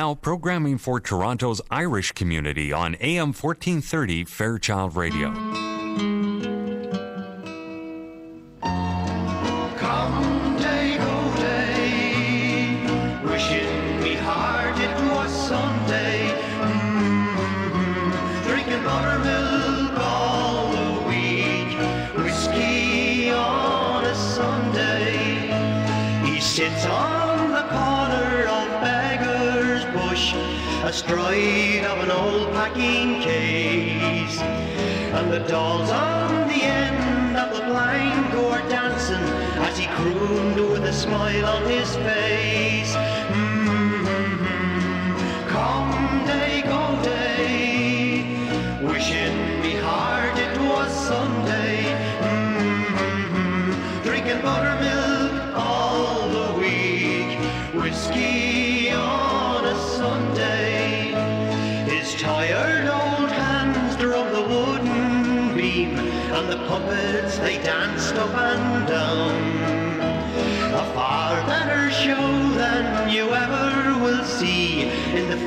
now, programming for Toronto's Irish community on AM 1430 Fairchild Radio. Astride of an old packing case. And the dolls on the end of the blind are dancing as he crooned with a smile on his face.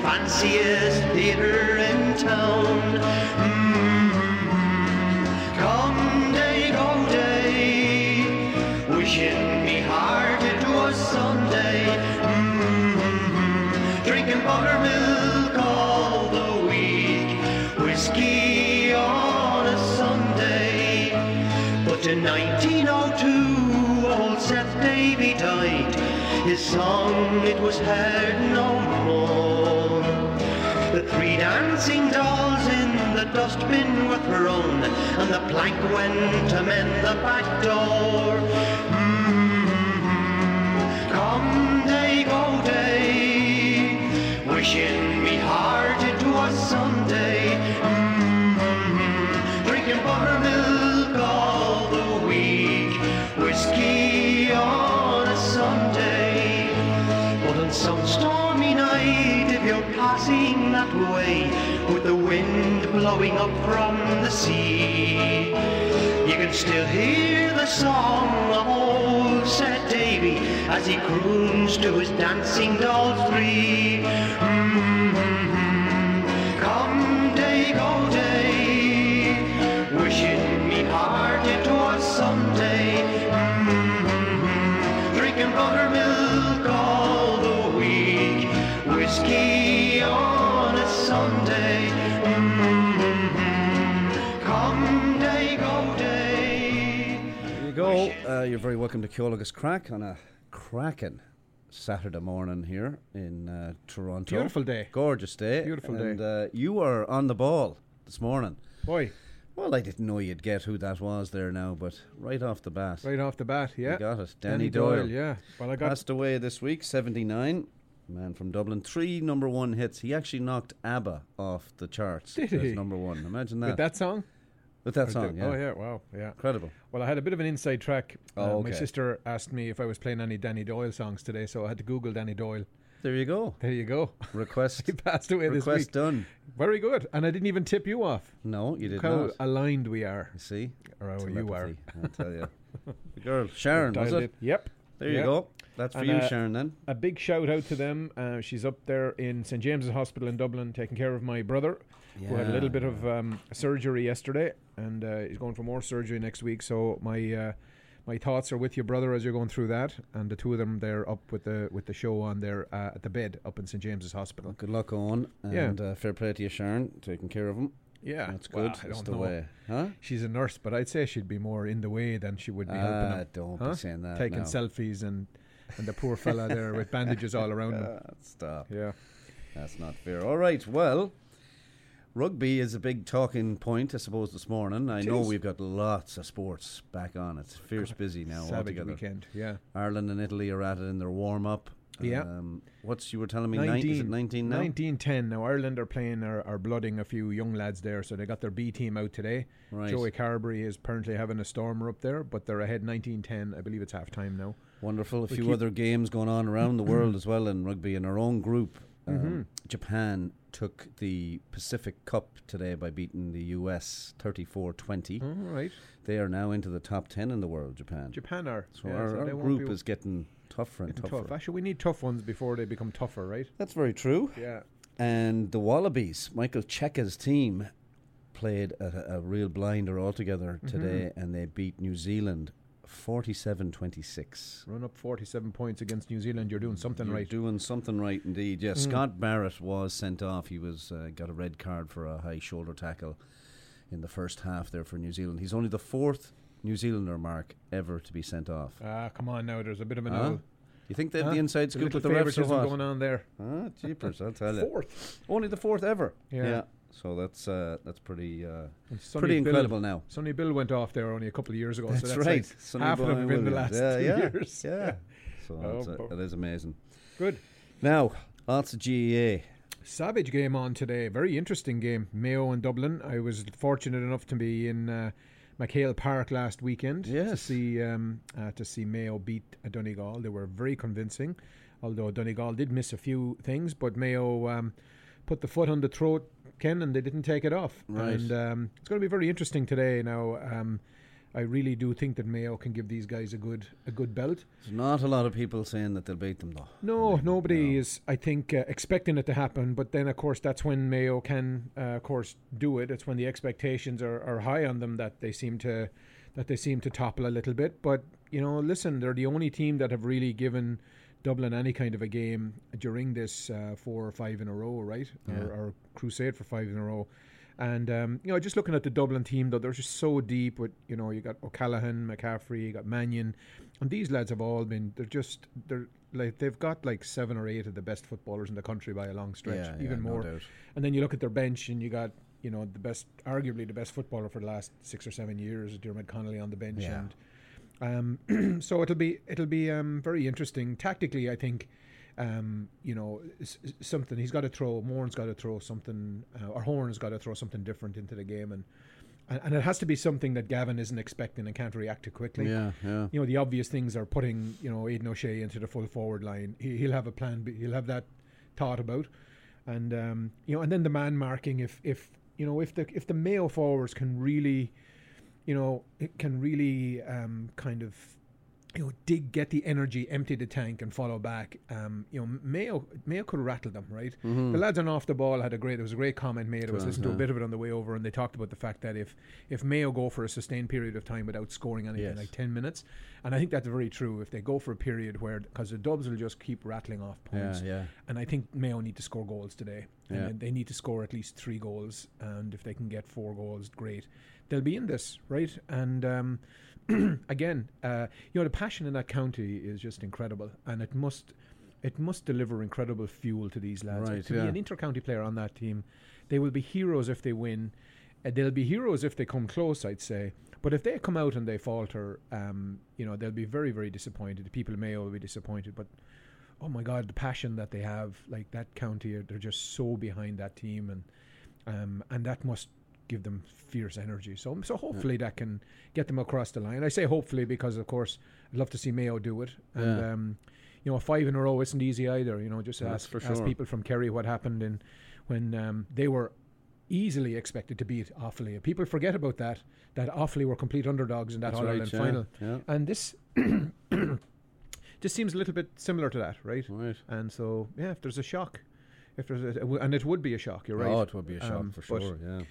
Fanciest theatre in town. Dustbin were thrown, and the plank went to mend the back door. Mm-hmm. Come day, go day, wishing wind blowing up from the sea, you can still hear the song of old Seth Davy as he croons to his dancing dolls three. Mm-hmm. Uh, you're very welcome to Ceol agus Craic on a cracking Saturday morning here in uh, Toronto. Beautiful day. Gorgeous day. Beautiful and, day. uh, you were on the ball this morning. Boy, Well, I didn't know you'd get who that was there now, but right off the bat, right off the bat, yeah. you got it. Danny Danny, Doyle, Doyle. yeah. Well, I got Passed away this week, 79. Man from Dublin. Three number one hits. He actually knocked ABBA off the charts Did he? number one. Imagine that. with that song. With that Or song, the- yeah. Oh yeah, wow, yeah. Incredible. Well, I had a bit of an inside track. Oh, Uh, My sister asked me if I was playing any Danny Doyle songs today, so I had to Google Danny Doyle. There you go. There you go. Request he passed away this request done. Very good, and I didn't even tip you off. No, you did Look how not. aligned we are. You see? Or how you are. I tell you. The girl, Sharon, was Dialed it? Yep. There you go. That's for And, you, uh, Sharon, then. A big shout out to them. Uh, she's up there in St James's Hospital in Dublin, taking care of my brother, who had a little bit of um, surgery yesterday, and uh, he's going for more surgery next week. So my uh, my thoughts are with your brother as you're going through that, and the two of them they're up with the with the show on there uh, at the bed up in St James's Hospital. Good luck, Owen. Yeah. And uh, fair play to you, Sharon, taking care of him. Yeah, That's well, good. I That's don't the know. way. Huh? She's a nurse, but I'd say she'd be more in the way than she would be helping Ah, him. don't Huh? be saying that. Taking now. selfies and and the poor fella there with bandages all around him. Ah, stop. Yeah. That's not fair. All right, well, rugby is a big talking point, I suppose, this morning. I It know we've got lots of sports back on. It's fierce busy now altogether. weekend. Yeah. Ireland and Italy are at it in their warm up. Yeah. Um, what's you were telling me? nine, is it 19 now? 1910. Now, Ireland are playing, are, are blooding a few young lads there, so they got their B team out today. Right. Joey Carbery is apparently having a stormer up there, but they're ahead 1910. I believe it's half time now. Wonderful. A We few other games going on around the world as well in rugby. In our own group, um, Mm-hmm. Japan took the Pacific Cup today by beating the US 34 20. All right. They are now into the top 10 in the world, Japan. Japan are. So yeah, our, so our group is getting tougher and tougher. tough. Actually, we need tough ones before they become tougher, right? That's very true. Yeah. And the Wallabies, Michael Cheika's team, played a, a real blinder altogether Mm-hmm. today, and they beat New Zealand 47-26. Run up 47 points against New Zealand. You're doing something You're right. Doing something right indeed. Yeah, Scott Barrett was sent off. He was uh, got a red card for a high shoulder tackle in the first half there for New Zealand. He's only the fourth New Zealander mark ever to be sent off. Ah, come on now. There's a bit of an Huh? old You think they have Huh? the inside scoop with the refs or what? going on there. Ah, jeepers, I'll tell you. Fourth. Only the fourth ever. Yeah. So that's uh, that's pretty uh, pretty Bill- incredible now. Sonny Bill went off there only a couple of years ago. so That's that's right. Like Sonny half of them been the last yeah, two yeah, years. Yeah. So Oh, that's, uh, is amazing. Good. Now, of GAA. Savage game on today. Very interesting game. Mayo and Dublin. I was fortunate enough to be in uh, MacHale Park last weekend to see um, uh, to see Mayo beat Donegal. They were very convincing, although Donegal did miss a few things. But Mayo um, put the foot on the throat, Ken, and they didn't take it off. Right. And um, it's going to be very interesting today. Now, um, I really do think that Mayo can give these guys a good a good belt. There's not a lot of people saying that they'll beat them, though. No, nobody no. is, I think, uh, expecting it to happen. But then, of course, that's when Mayo can, uh, of course, do it. It's when the expectations are, are high on them that they seem to that they seem to topple a little bit. But you know, listen, they're the only team that have really given Dublin any kind of a game during this uh, four or five in a row, right? Yeah. Or, or crusade for five in a row. And um, you know, just looking at the Dublin team, though, they're just so deep. With you know, you got O'Callaghan, McCaffrey, you got Mannion, and these lads have all been. They're just they're like they've got like seven or eight of the best footballers in the country by a long stretch, Yeah, yeah, even no more. doubt. And then you look at their bench, and you got you know the best, arguably the best footballer for the last six or seven years, Diarmuid Connolly on the bench, Yeah. and um, so it'll be it'll be um, very interesting tactically. I think um, you know s- something he's got to throw. Moran's got to throw something, uh, or Horan's got to throw something different into the game, and, and and it has to be something that Gavin isn't expecting and can't react to quickly Yeah, yeah. you know the obvious things are putting you know Aidan O'Shea into the full forward line. He, he'll have a plan. B, he'll have that thought about, and um, you know, and then the man marking. If if you know if the if the Mayo forwards can really, you know, it can really um, kind of. You know, dig, get the energy, empty the tank, and follow back. Um, you know, Mayo, Mayo could rattle them, right? The lads on off the ball had a great. There was a great comment made. I was listening to a bit of it on the way over, and they talked about the fact that if if Mayo go for a sustained period of time without scoring anything, Yes. like 10 minutes. And I think that's very true. If they go for a period where, because the Dubs will just keep rattling off points. yeah. yeah. And I think Mayo need to score goals today. Yeah. And they need to score at least three goals. And if they can get four goals, great. They'll be in this, right? And um, again, uh, you know, the passion in that county is just incredible. And it must. It must deliver incredible fuel to these lads. Right, to yeah. be an inter-county player on that team, they will be heroes if they win. Uh, they'll be heroes if they come close, I'd say. But if they come out and they falter, um, you know, they'll be very, very disappointed. The people in Mayo will be disappointed. But oh my God, the passion that they have, like that county, they're just so behind that team, and um, and that must give them fierce energy. So, so hopefully that can get them across the line. I say hopefully because, of course, I'd love to see Mayo do it. And Yeah. um, you know, five in a row isn't easy either. You know, just That's ask, for ask people from Kerry what happened in when um, they were easily expected to beat Offaly. People forget about that. That Offaly were complete underdogs in that That's All right, Ireland yeah, final, yeah. and this just seems a little bit similar to that, right? Right. And so, yeah, if there's a shock, if there's a, and it would be a shock. You're right. Oh, it would be a shock Um, for sure. Yeah.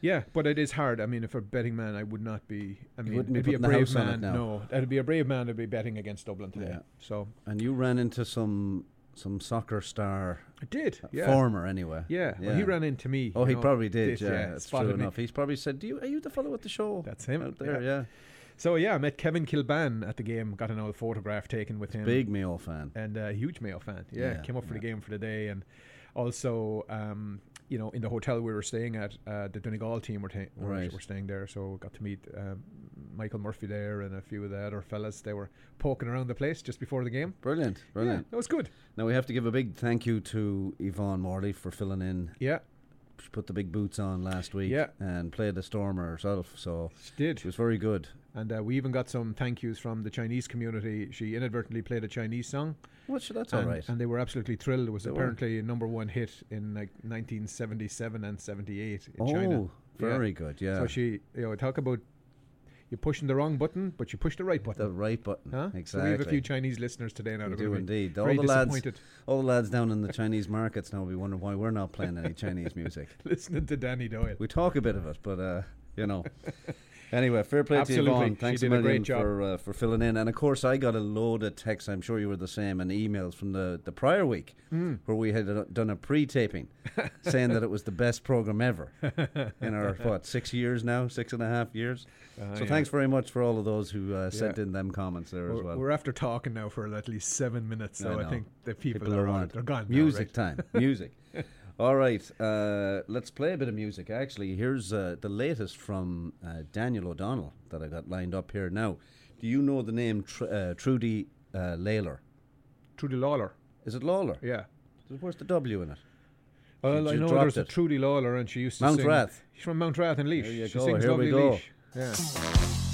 Yeah, but it is hard. I mean, if a betting man, I would not be. I mean, it'd be a brave man. No, it'd be a brave man to be betting against Dublin today. Yeah. So And you ran into some some soccer star I did. Yeah. former anyway. Yeah. Well, he ran into me. Oh, he know, probably did. did, yeah, yeah, it's spotted true me. enough. He's probably said, "Do you are you the fellow at the show?" That's him, out there. yeah. Yeah, So yeah, I met Kevin Kilbane at the game. Got an old photograph taken with him. big Mayo fan. and a huge Mayo fan. Yeah, Yeah, came up for the game for the day, and also, um, you know, in the hotel we were staying at, uh, the Donegal team were, ta- were, Right. were staying there, so got to meet um, Michael Murphy there and a few of the other fellas. They were poking around the place just before the game. Brilliant, brilliant. Yeah, that was good. Now we have to give a big thank you to Yvonne Morley for filling in. Yeah, She put the big boots on last week Yeah. and played the stormer herself, so she did. she was very good. And uh, we even got some thank yous from the Chinese community. She inadvertently played a Chinese song. Well, sure, that's and, all right. and they were absolutely thrilled. It was They were. apparently a number one hit in like 1977 and 78 in oh, China. Yeah. very good. Yeah, So she, you know, talk about, you're pushing the wrong button, but you push the right button. The right button. Huh? So Exactly. we have a few Chinese listeners today now. We do indeed. All the lads, all the lads down in the Chinese markets now will be wondering why we're not playing any Chinese music. listening to Danny Doyle. We talk a bit of it, but uh, you know. Anyway, fair play Absolutely. to Yvonne. She Thanks a a million great job. for uh, for filling in. And of course, I got a load of texts. I'm sure you were the same, and emails from the, the prior week Hmm. where we had uh, done a pre-taping, saying that it was the best program ever in our what six years now, six and a half years. so Ah, yeah. thanks very much for all of those who uh, sent Yeah. in them comments there as We're, well. we're after talking now for at least seven minutes, I so I, know. think the people, People are are on it. They're gone. now, Music right? time. Music. All right. Uh, let's play a bit of music. Actually, here's uh, the latest from uh, Daniel O'Donnell that I got lined up here. Now, do you know the name Tr- uh, Trudy uh, Layler? Trudy Lawler. Is it Lawler? Yeah. Where's the W in it? Well, I you know dropped there's a. Trudy Lawler, and she used to Mount sing. Mountrath. She's from Mount Rath and Laois. There you she go, sings here we go. Laois. Yeah.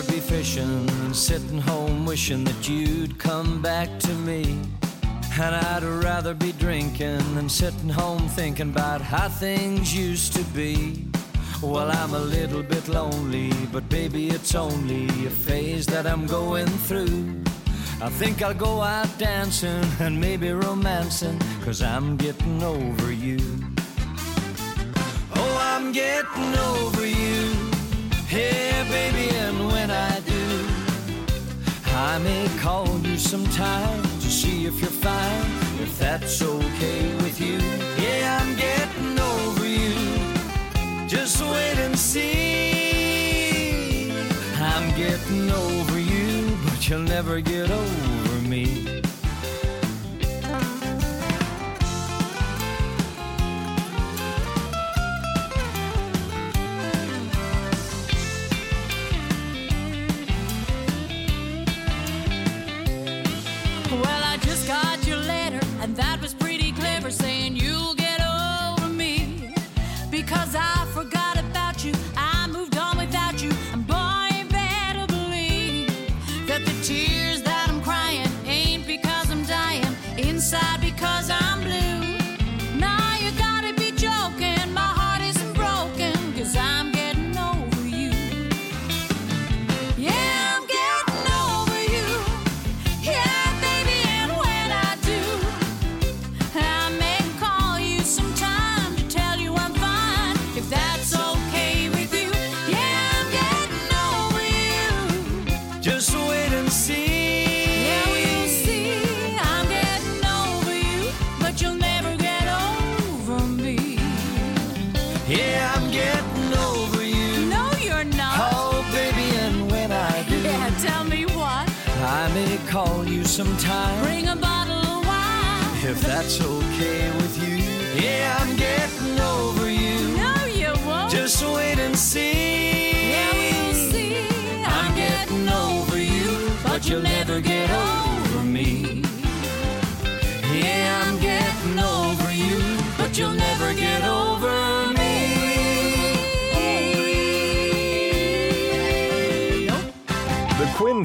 Rather be fishing than sitting home wishing that you'd come back to me. And I'd rather be drinking than sitting home thinking about how things used to be. Well, I'm a little bit lonely, but baby, it's only a phase that I'm going through. I think I'll go out dancing and maybe romancing, cause I'm getting over you. Oh, I'm getting over you. Hey, baby, and I may call you sometime to see if you're fine, if that's okay with you. Yeah, I'm getting over you. Just wait and see. I'm getting over you, but you'll never get over call you sometime Bring a bottle of wine. if that's okay with you. Yeah, I'm getting over you. No, you won't. Just wait and see.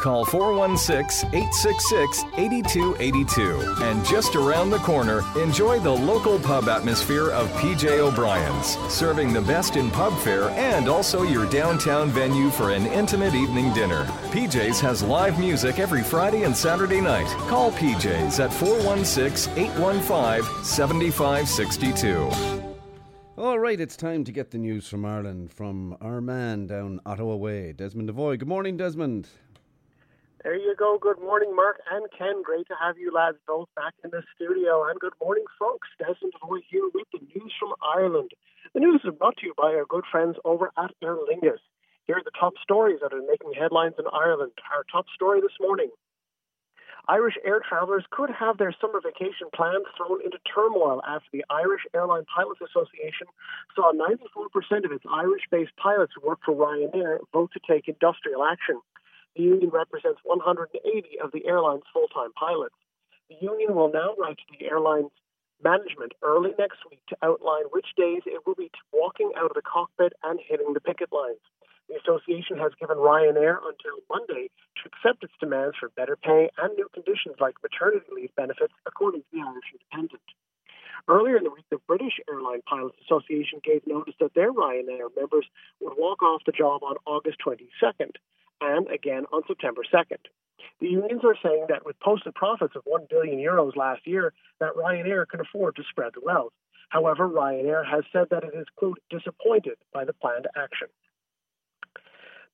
Call 416 866 8282. And just around the corner, enjoy the local pub atmosphere of PJ O'Brien's, serving the best in pub fare and also your downtown venue for an intimate evening dinner. PJ's has live music every Friday and Saturday night. Call PJ's at 416 815 7562. All right, it's time to get the news from Ireland from our man down Ottawa Way, Desmond Devoy. Good morning, Desmond. There you go. Good morning, Mark and Ken. Great to have you lads both back in the studio. And good morning, folks. Desmond Devoy here with the news from Ireland. The news is brought to you by our good friends over at Aer Lingus. Here are the top stories that are making headlines in Ireland. Our top story this morning. Irish air travelers could have their summer vacation plans thrown into turmoil after the Irish Airline Pilots Association saw 94% of its Irish based pilots who work for Ryanair vote to take industrial action. The union represents 180 of the airline's full time pilots. The union will now write to the airline's management early next week to outline which days it will be walking out of the cockpit and hitting the picket lines. The association has given Ryanair until Monday to accept its demands for better pay and new conditions like maternity leave benefits, according to the Irish Independent. Earlier in the week, the British Airline Pilots Association gave notice that their Ryanair members would walk off the job on August 22nd and again on September 2nd. The unions are saying that with posted profits of 1 billion euros last year, that Ryanair can afford to spread the wealth. However, Ryanair has said that it is, quote, disappointed by the planned action.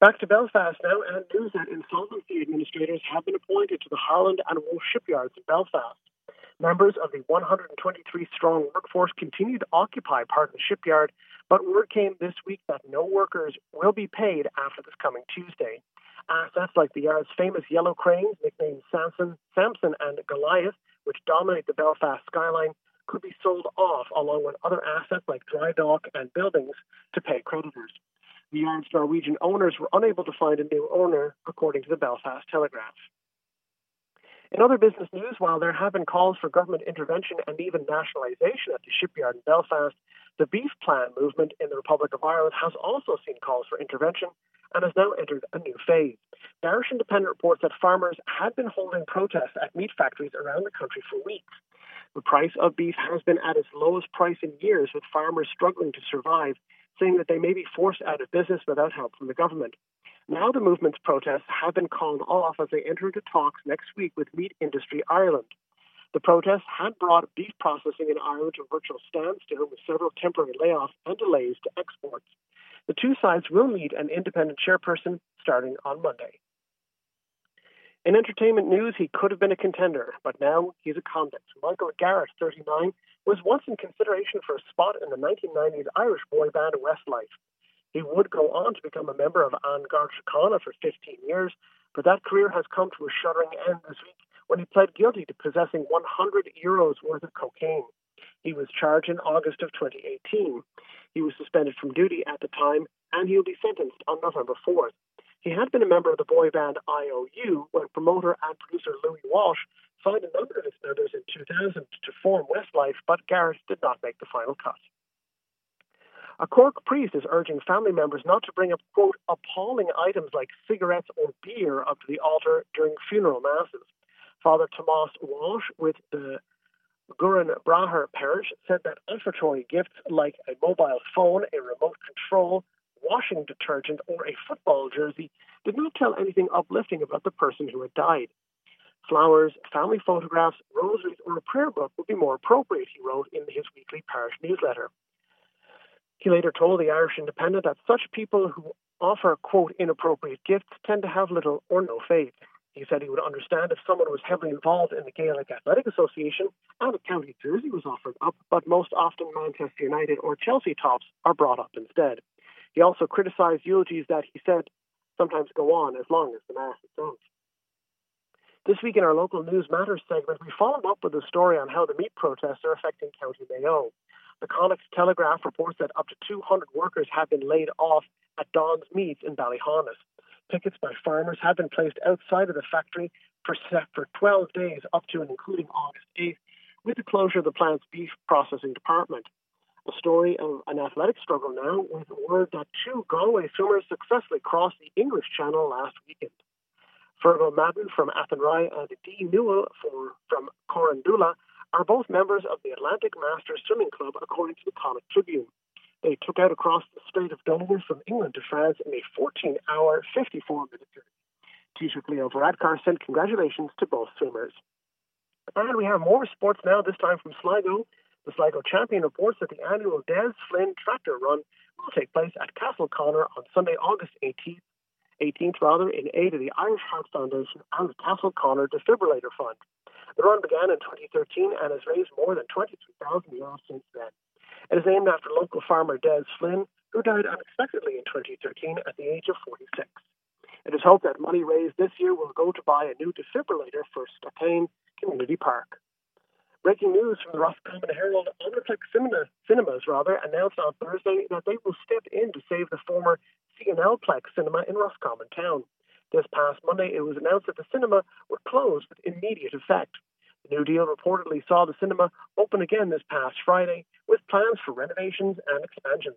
Back to Belfast now, and news that insolvency administrators have been appointed to the Harland and Wolff shipyards in Belfast. Members of the 123 strong workforce continue to occupy part of the shipyard, but word came this week that no workers will be paid after this coming Tuesday. Assets like the yard's famous yellow cranes, nicknamed Samson, Samson and Goliath, which dominate the Belfast skyline, could be sold off along with other assets like dry dock and buildings to pay creditors. The yard's Norwegian owners were unable to find a new owner, according to the Belfast Telegraph. In other business news, while there have been calls for government intervention and even nationalisation at the shipyard in Belfast, the beef plan movement in the Republic of Ireland has also seen calls for intervention and has now entered a new phase. The Irish Independent reports that farmers had been holding protests at meat factories around the country for weeks. The price of beef has been at its lowest price in years, with farmers struggling to survive saying that they may be forced out of business without help from the government. Now the movement's protests have been called off as they enter into talks next week with Meat Industry Ireland. The protests had brought beef processing in Ireland to virtual standstill with several temporary layoffs and delays to exports. The two sides will meet an independent chairperson starting on Monday. In entertainment news, he could have been a contender, but now he's a convict. Michael Garrett, 39, was once in consideration for a spot in the 1990s Irish boy band Westlife. He would go on to become a member of An Garda Síochána for 15 years, but that career has come to a shuddering end this week when he pled guilty to possessing 100 euros worth of cocaine. He was charged in August of 2018. He was suspended from duty at the time, and he'll be sentenced on November 4th. He had been a member of the boy band IOU when promoter and producer Louis Walsh signed a number of its members in 2000 to form Westlife, but Garrett did not make the final cut. A Cork priest is urging family members not to bring up, quote, appalling items like cigarettes or beer up to the altar during funeral masses. Father Tomas Walsh with the Gurren Braher Parish said that offertory gifts like a mobile phone, a remote control, washing detergent, or a football jersey did not tell anything uplifting about the person who had died. Flowers, family photographs, rosaries, or a prayer book would be more appropriate, he wrote in his weekly parish newsletter. He later told the Irish Independent that such people who offer, quote, inappropriate gifts tend to have little or no faith. He said he would understand if someone was heavily involved in the Gaelic Athletic Association and a county jersey was offered up, but most often Manchester United or Chelsea tops are brought up instead. He also criticized eulogies that he said sometimes go on as long as the Mass itself. This week in our local News Matters segment, we follow up with a story on how the meat protests are affecting County Mayo. The Connacht Telegraph reports that up to 200 workers have been laid off at Don's Meats in Ballyhaunis. Pickets by farmers have been placed outside of the factory for, for 12 days up to and including August 8th, with the closure of the plant's beef processing department. A story of an athletic struggle now, with word that two Galway swimmers successfully crossed the English Channel last weekend. Fergal Madden from Athenry and Dee Newell for, from Corrandulla are both members of the Atlantic Masters Swimming Club, according to the Connacht Tribune. They took out across the Strait of Donegal from England to France in a 14 hour, 54 minute journey. Taoiseach Leo Varadkar sent congratulations to both swimmers. And we have more sports now, this time from Sligo. The Sligo champion reports that the annual Des Flynn Tractor Run will take place at Castleconnor on Sunday, August 18th 18th rather, in aid of the Irish Heart Foundation and the Castleconnor Defibrillator Fund. The run began in 2013 and has raised more than 23,000 euros since then. It is named after local farmer Des Flynn, who died unexpectedly in 2013 at the age of 46. It is hoped that money raised this year will go to buy a new defibrillator for Stockane Community Park. Breaking news from the Roscommon Herald, Omniplex Cinema, Cinemas rather announced on Thursday that they will step in to save the former CNL Plex Cinema in Roscommon Town. This past Monday, it was announced that the cinema would close with immediate effect. The new deal reportedly saw the cinema open again this past Friday with plans for renovations and expansions.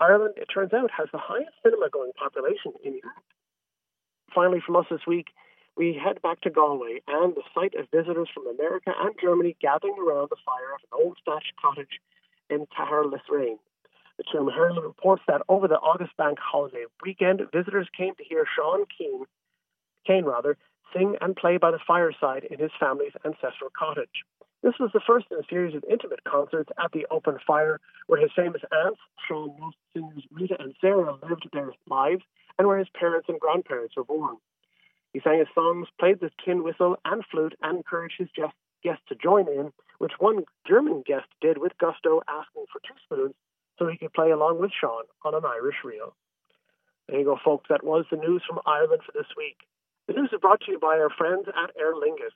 Ireland, it turns out, has the highest cinema going population in Europe. Finally, from us this week, we head back to Galway and the sight of visitors from America and Germany gathering around the fire of an old thatched cottage in Caherlistrane. The Tuam Herald reports that over the August bank holiday weekend, visitors came to hear Sean Keane, Kane rather, sing and play by the fireside in his family's ancestral cottage. This was the first in a series of intimate concerts at the open fire, where his famous aunts, sean-nós singers Rita and Sarah, lived their lives, and where his parents and grandparents were born. He sang his songs, played the tin whistle and flute, and encouraged his guests guests to join in, which one German guest did with gusto, asking for two spoons so he could play along with Sean on an Irish reel. There you go, folks. That was the news from Ireland for this week. The news is brought to you by our friends at Aer Lingus.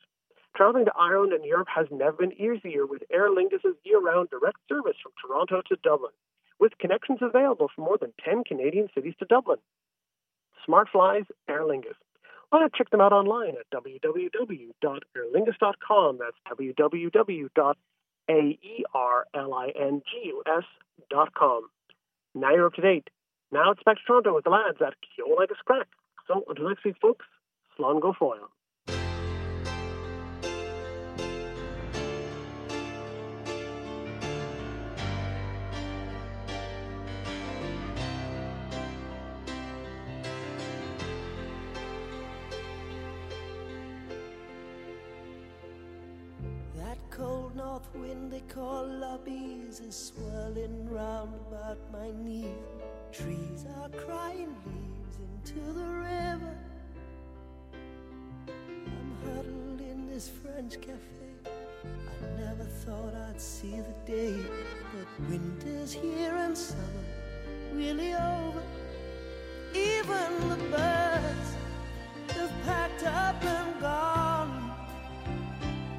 Traveling to Ireland and Europe has never been easier with Aer Lingus' year-round direct service from Toronto to Dublin, with connections available from more than 10 Canadian cities to Dublin. Smart flies, Aer Lingus. Why not check them out online at www.aerlingus.com. That's www.aerlingus.com. Now you're up to date. Now it's back to Toronto with the lads at Ceol agus Craic. So until next week, folks, Slán go foil. That cold north wind they call lobbies is swirling round about my knees. Trees are crying leaves into the river. Huddled in this French cafe. I never thought I'd see the day, but winter's here and summer really over. Even the birds have packed up and gone.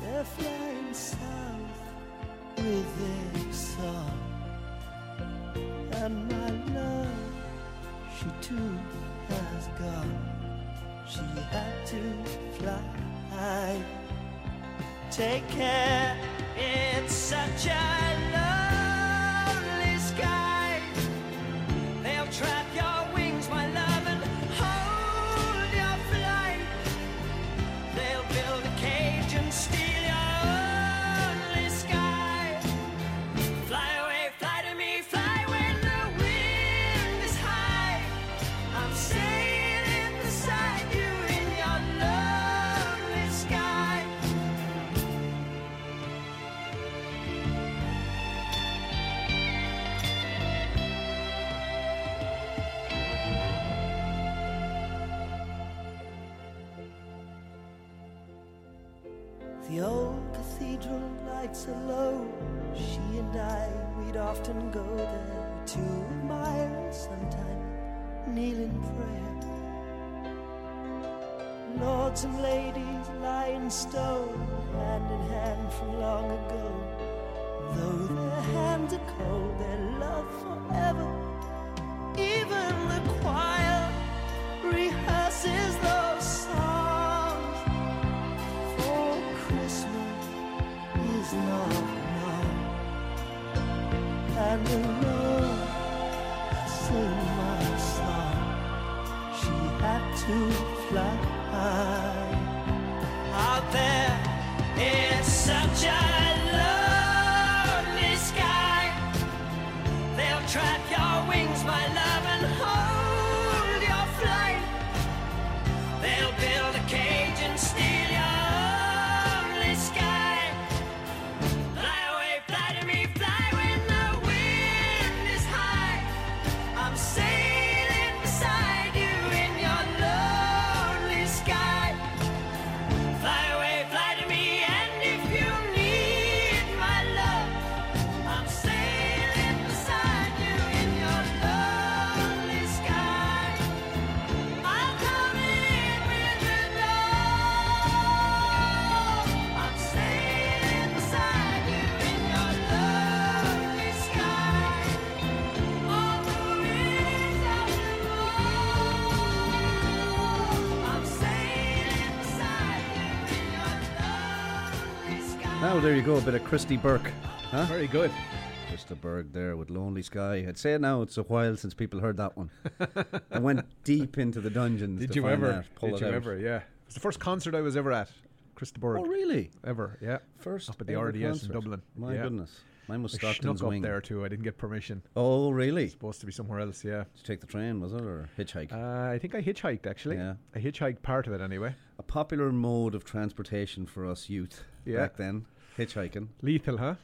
They're flying south with their song. And my love, she too has gone. She had to fly. Take care, Now there you go, a bit of Chris de Burgh. Huh? Very good. Chris de Burgh there with Lonely Sky. I'd say now it's a while since people heard that one. I went deep into the dungeons. Did you ever? That, pull Did it you out. ever? Yeah. It was the first concert I was ever at. Chris de Burgh. Oh, really? Ever? Yeah. First up at the RDS concert. in Dublin. My yeah. goodness. Mine was I Stockton's snuck up Wing. there too. I didn't get permission. Oh, really? Supposed to be somewhere else. Yeah. Did you take the train, was it, or hitchhike? Uh, I think I hitchhiked actually. Yeah. I hitchhiked part of it anyway. a popular mode of transportation for us youth Yeah. back then, hitchhiking. Lethal, huh?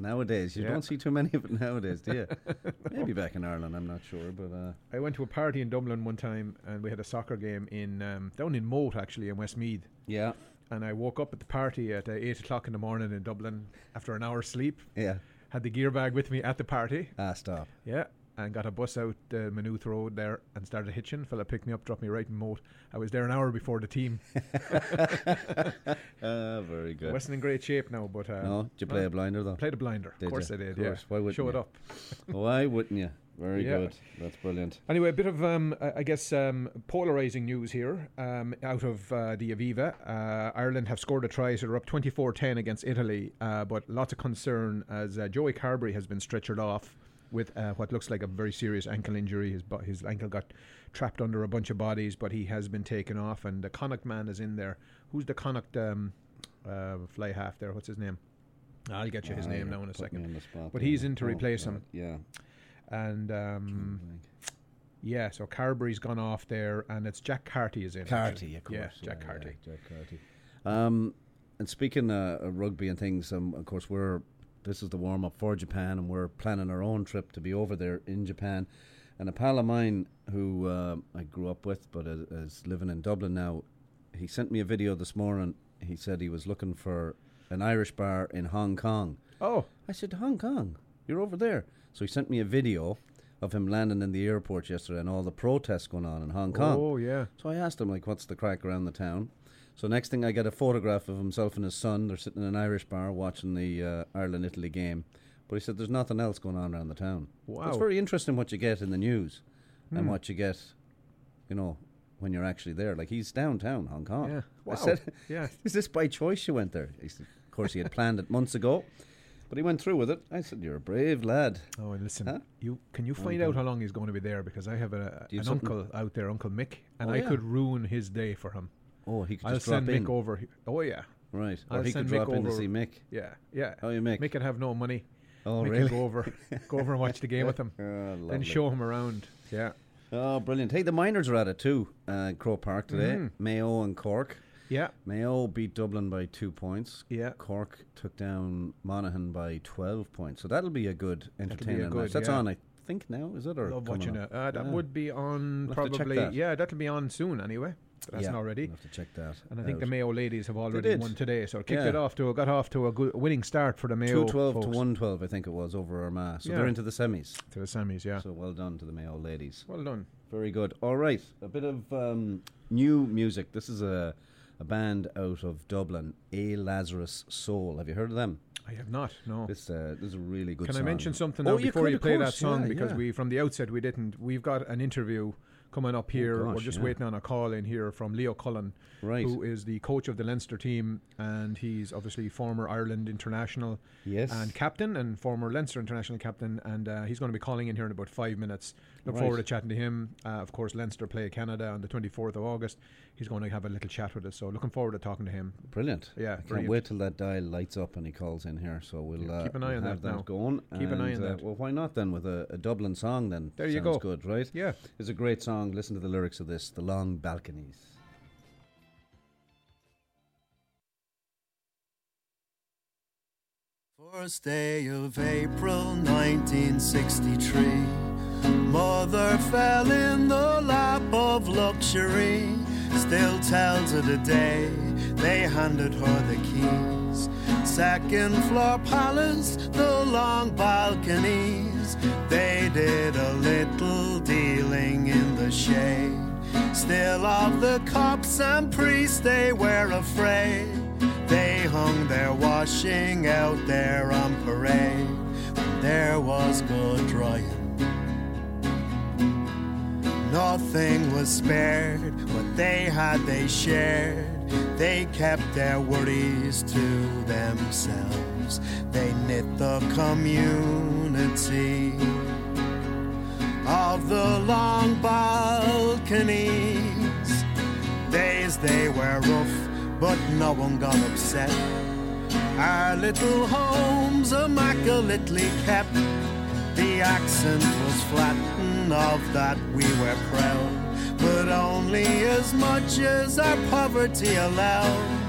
Nowadays, you Yeah. don't see too many of it nowadays, do you? Maybe back in Ireland, I'm not sure, but uh, I went to a party in Dublin one time, and we had a soccer game in um, down in Moate actually in Westmeath. yeah, And I woke up at the party at uh, eight o'clock in the morning in Dublin after an hour's sleep. yeah. Had the gear bag with me at the party. Ah, stop. Yeah. And got a bus out the Maynooth Road there and started hitching. Fella picked me up, dropped me right in Moate. I was there an hour before the team. Ah, very good. Wasn't in great shape now, but uh, no, did you play no, a blinder though? played a blinder. Did of course you? I did. Of yeah. Why wouldn't Show it up. Why wouldn't you? Very Yeah. good. That's brilliant. Anyway, a bit of, um, I I guess, um, polarising news here um, out of uh, the Aviva. Uh, Ireland have scored a try, so they're up 24 10 against Italy, uh, but lots of concern as uh, Joey Carbery has been stretchered off with uh, what looks like a very serious ankle injury. His, his ankle got trapped under a bunch of bodies, but he has been taken off, and the Connacht man is in there. Who's the Connacht um, uh, fly half there? What's his name? I'll get you his Ah, name now in a second. on spot But he's in to Oh, replace him. Yeah. And um, yeah, so Carbery's gone off there, and it's Jack Carty is in. Carty, of course. Yeah, Jack Carty. Jack Carty. Um, and speaking uh, of rugby and things, um, of course, we're this is the warm up for Japan, and we're planning our own trip to be over there in Japan. And a pal of mine who uh, I grew up with, but is, is living in Dublin now, he sent me a video this morning. He said he was looking for an Irish bar in Hong Kong. Oh, I said, Hong Kong, you're over there. So he sent me a video of him landing in the airport yesterday and all the protests going on in Hong Kong. oh yeah. So I asked him, like, what's the crack around the town? So next thing I get a photograph of himself and his son. They're sitting in an Irish bar watching the uh, Ireland Italy game. But he said there's nothing else going on around the town. Wow. It's very interesting what you get in the news Hmm. and what you get, you know, when you're actually there. Like he's downtown Hong Kong. Yeah. Wow. I said, Yeah. is this by choice you went there? He said, of course, he had planned it months ago. But he went through with it. I said, "You're a brave lad." Oh, listen, Huh? you can you find out how long he's going to be there because I have a, an something? uncle out there, Uncle Mick, and Oh, I yeah. could ruin his day for him. Oh, he could I'll just drop send in. Mick over. he- Oh yeah, Right. I'll or he could send drop Mick in to over. see Mick. yeah, yeah. Oh, you Mick. Mick can have no money. Oh, Mick really? go over, go over and watch the game with him, Oh, then lovely. show him around. Yeah, Oh, brilliant. Hey, the Minors are at it too, uh, Croke Park today. Mm. Mayo and Cork. yeah, Mayo beat Dublin by two points. yeah. Cork took down Monaghan by 12 points. So that'll be a good, entertaining good, match. That's yeah. on, I think, now, is it? Or Love coming watching up? it. Uh, that Yeah. would be on We'll have to check probably. that. Yeah, that'll be on soon anyway. But that's yeah, not already. We'll have to check that. And I think the. Mayo ladies have already won today, so kicked Yeah. it off to got off to a good winning start for the Mayo. 212 to 112, I think it was, over Armagh. So Yeah. they're into the semis. to the semis. Yeah, So well done to the Mayo ladies. well done. Very good. All right, a bit of um, new music. This is a, a band out of Dublin, A Lazarus Soul. Have you heard of them? I have not. No. This uh, this is a really good Can I mention something Oh, now before you play that song? yeah, because yeah. we, from the outset, we didn't. We've got an interview coming up here. We're just yeah. waiting on a call in here from Leo Cullen, Right. who is the coach of the Leinster team, and he's obviously former Ireland international Yes. and captain, and former Leinster international captain. And uh, he's going to be calling in here in about five minutes. Look Right. forward to chatting to him. Uh, of course, Leinster play Canada on the 24th of August. He's going to have a little chat with us. So looking forward to talking to him. Brilliant. Yeah, I can't wait till that dial lights up and he calls in here. So we'll Yeah, uh, keep an eye we'll on have that now. going. Keep an eye on uh, that. Well, why not then with a, a Dublin song then? There you go. good, right? Yeah. It's a great song. Listen to the lyrics of this: "The Long Balconies." First day of April 1963. Mother fell in the lap of luxury. Still tells of the day they handed her the keys. Second floor palace, the long balconies. They did a little dealing in the shade. Still, of the cops and priests, they were afraid. They hung their washing out there on parade. When there was good drying. Nothing was spared, what they had they shared. They kept their worries to themselves. They knit the community of the long balconies. Days they were rough, but no one got upset. Our little homes immaculately kept. The accent was flat, and of that we were proud, but only as much as our poverty allowed.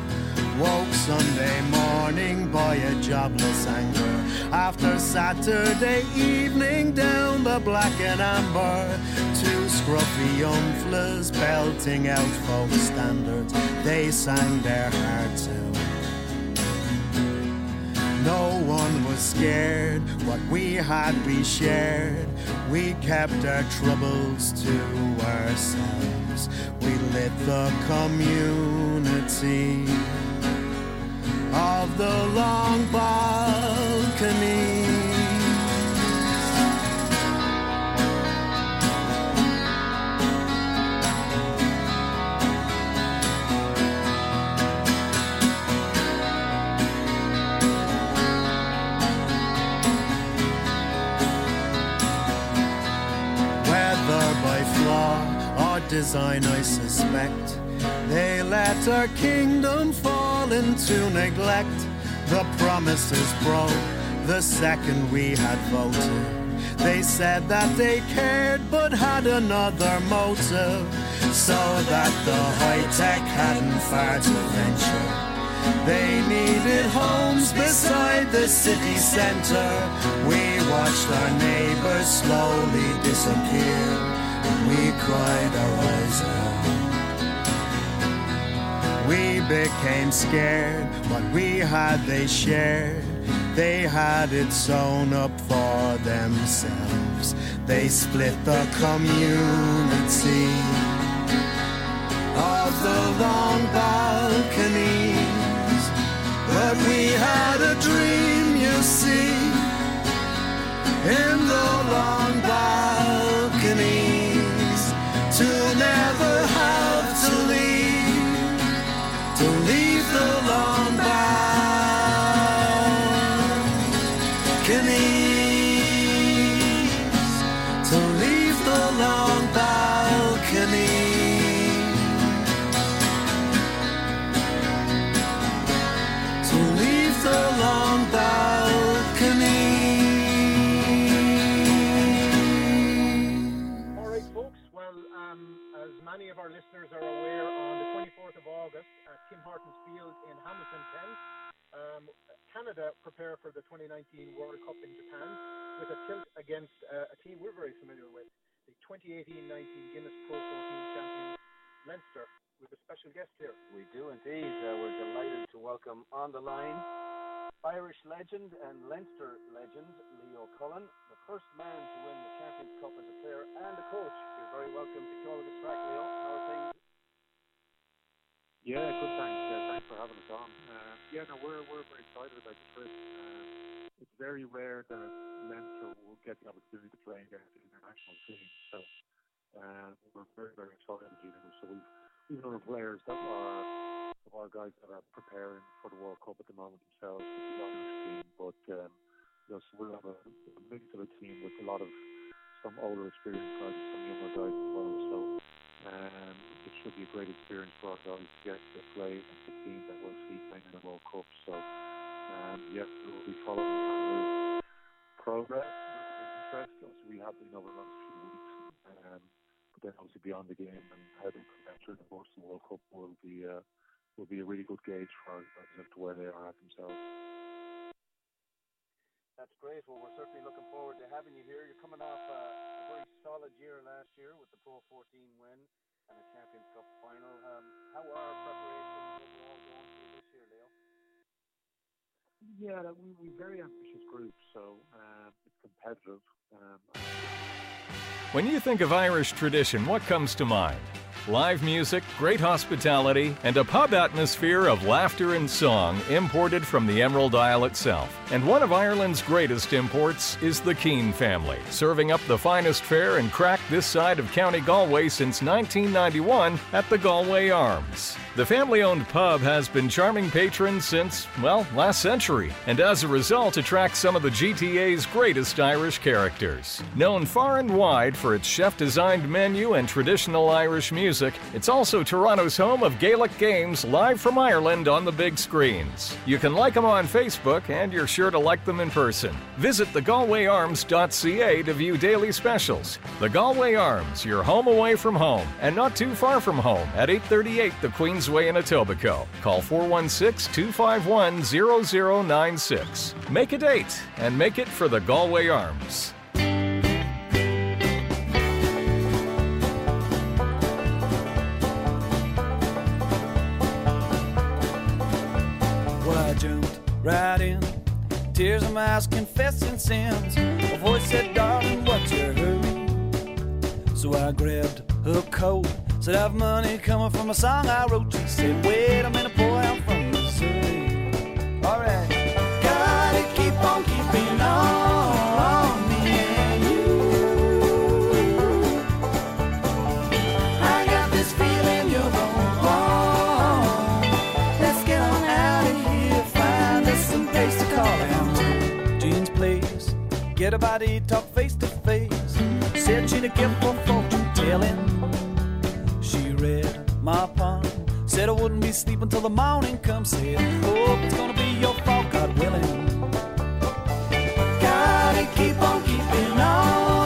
Woke Sunday morning by a jobless anger. After Saturday evening down the black and amber, two scruffy young fellas belting out folk standards. They sang their hearts out. No one was scared. What we had, we shared. We kept our troubles to ourselves. We lit the community of the long balcony. Design, I suspect they let our kingdom fall into neglect. The promises broke the second we had voted. They said that they cared but had another motive, so that the high tech hadn't far to venture. They needed homes beside the city center. We watched our neighbors slowly disappear, we cried our eyes out. We became scared. What we had, they shared. They had it sewn up for themselves. They split the community of the long balconies. But we had a dream, you see, in the long balconies are aware, on the 24th of August at Tim Hortons Field in Hamilton, Kent, um, Canada prepare for the 2019 World Cup in Japan with a tilt against uh, a team we're very familiar with, the 2018-19 Guinness Pro 14 champion Leinster, with a special guest here. We do indeed. Uh, we're delighted to welcome on the line Irish legend and Leinster legend Leo Cullen, the first man to win the Champions Cup as a player and a coach. You're very welcome to Ceol agus Craic, Leo. Yeah, good. Thanks. Yeah, thanks for having us on. Uh, yeah, no, we're we're very excited about the trip. Um, it's very rare that Leinster will get the opportunity to play against an international team, so uh, we're very very excited. You know, so we've number of players that are of our guys that are preparing for the World Cup at the moment themselves. Team, but um, you know, so we'll have a, a mix of a team with a lot of some older experienced guys, some younger guys as well. So. Um, should be a great experience for our guys to get to play and the team that we'll see playing in the World Cup. So, um, yes, we'll be following progress with we have been over the last few weeks, um, but then obviously beyond the game and how they progress through the course of the World Cup will be uh, will be a really good gauge for as to where they are at themselves. That's great. Well, we're certainly looking forward to having you here. You're coming off uh, a very solid year last year with the Pro 14 win and a Champions Cup final. Um, how are preparations overall going for this year, Leo? Yeah, we we very ambitious group, so um, it's competitive. Um, When you think of Irish tradition, what comes to mind? Live music, great hospitality, and a pub atmosphere of laughter and song imported from the Emerald Isle itself. And one of Ireland's greatest imports is the Keane family, serving up the finest fare and crack this side of County Galway since 1991 at the Galway Arms. The family owned pub has been charming patrons since, well, last century, and as a result attracts some of the GTA's greatest Irish characters. Known far and wide for its chef designed menu and traditional Irish music, it's also Toronto's home of Gaelic games live from Ireland on the big screens. You can like them on Facebook, and you're sure to like them in person. Visit thegalwayarms.ca to view daily specials. The Galway Arms, your home away from home, and not too far from home at 838 the Queens Way in Etobicoke. Call 416 251 0096. Make a date and make it for the Galway Arms. Eyes confessing sins. A voice said, Darling, what's your hurry? So I grabbed her coat, said, I've money coming from a song I wrote. She said, Wait a minute, boy, I'm from Missouri. Alright. Gotta keep on, get a body, talk face to face. Said she'd have kept for fortune telling. She read my palm, said I wouldn't be sleeping till the morning comes. Said, hope it's gonna be your fault, God willing. Gotta keep on keeping on,